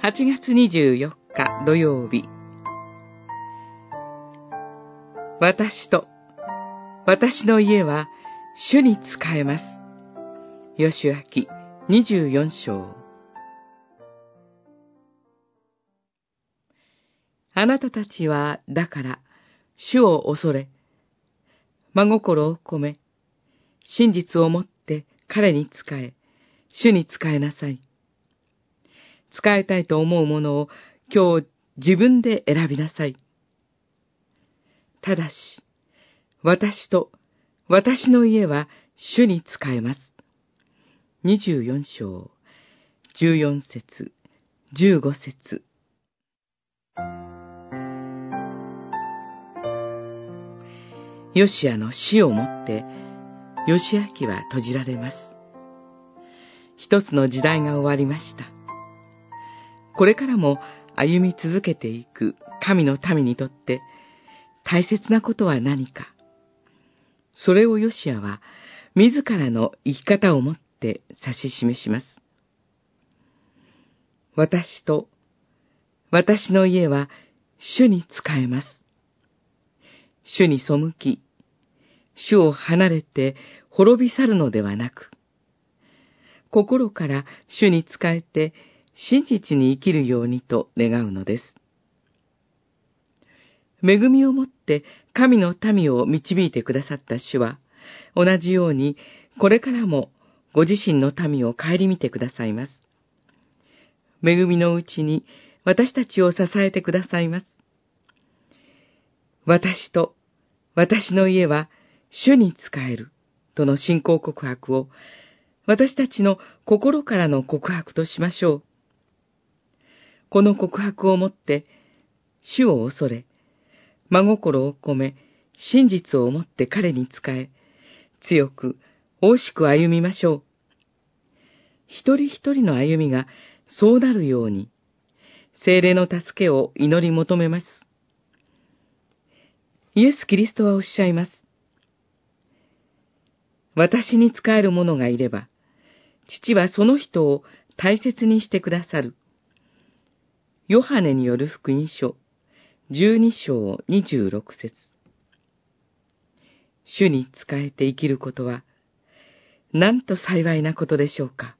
8月24日土曜日私と私の家は主に仕えます。吉明24章あなたたちは、だから、主を恐れ、真心を込め、真実をもって彼に仕え、主に仕えなさい。使いたいと思うものを今日自分で選びなさい。ただし、私と私の家は主に仕えます。24章、14節、15節。ヨシアの死をもって、ヨシア記は閉じられます。一つの時代が終わりました。これからも歩み続けていく神の民にとって大切なことは何か。それをヨシアは自らの生き方をもって指し示します。私と私の家は主に仕えます。主に背き、主を離れて滅び去るのではなく、心から主に仕えて真実に生きるようにと願うのです。恵みをもって神の民を導いてくださった主は、同じようにこれからもご自身の民を顧みてくださいます。恵みのうちに私たちを支えてくださいます。私と私の家は主に仕えるとの信仰告白を私たちの心からの告白としましょう。この告白をもって、主を恐れ、真心を込め、真実をもって彼に仕え、強く、大しく歩みましょう。一人一人の歩みがそうなるように、精霊の助けを祈り求めます。イエス・キリストはおっしゃいます。私に仕える者がいれば、父はその人を大切にしてくださる。ヨハネによる福音書、十二章二十六節主に仕えて生きることは、なんと幸いなことでしょうか。